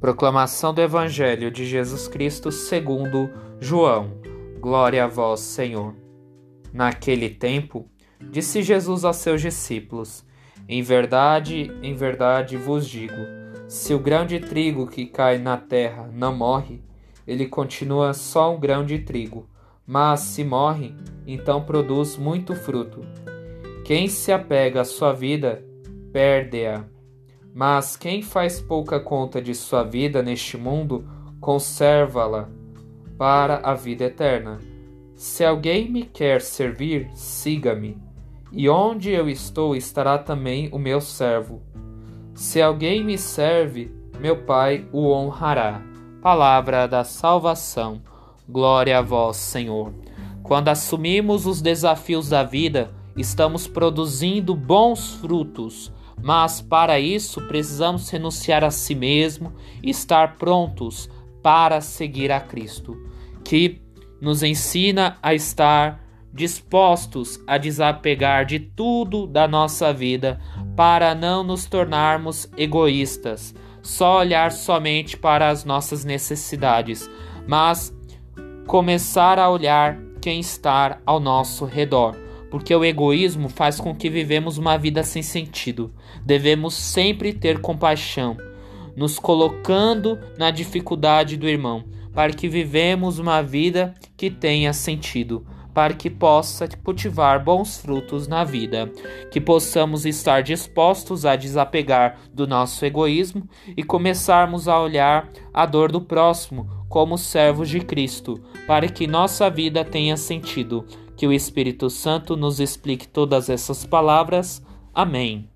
Proclamação do Evangelho de Jesus Cristo segundo João. Glória a vós, Senhor. Naquele tempo, disse Jesus aos seus discípulos: Em verdade, em verdade vos digo, se o grão de trigo que cai na terra não morre, ele continua só um grão de trigo, mas se morre, então produz muito fruto. Quem se apega à sua vida, perde-a mas quem faz pouca conta de sua vida neste mundo, conserva-la para a vida eterna. Se alguém me quer servir, siga-me, e onde eu estou estará também o meu servo. Se alguém me serve, meu Pai o honrará. Palavra da salvação. Glória a vós, Senhor. Quando assumimos os desafios da vida, estamos produzindo bons frutos mas para isso precisamos renunciar a si mesmo e estar prontos para seguir a Cristo, que nos ensina a estar dispostos a desapegar de tudo da nossa vida para não nos tornarmos egoístas, só olhar somente para as nossas necessidades, mas começar a olhar quem está ao nosso redor porque o egoísmo faz com que vivemos uma vida sem sentido. Devemos sempre ter compaixão, nos colocando na dificuldade do irmão, para que vivemos uma vida que tenha sentido, para que possa cultivar bons frutos na vida, que possamos estar dispostos a desapegar do nosso egoísmo e começarmos a olhar a dor do próximo como servos de Cristo, para que nossa vida tenha sentido que o Espírito Santo nos explique todas essas palavras. Amém.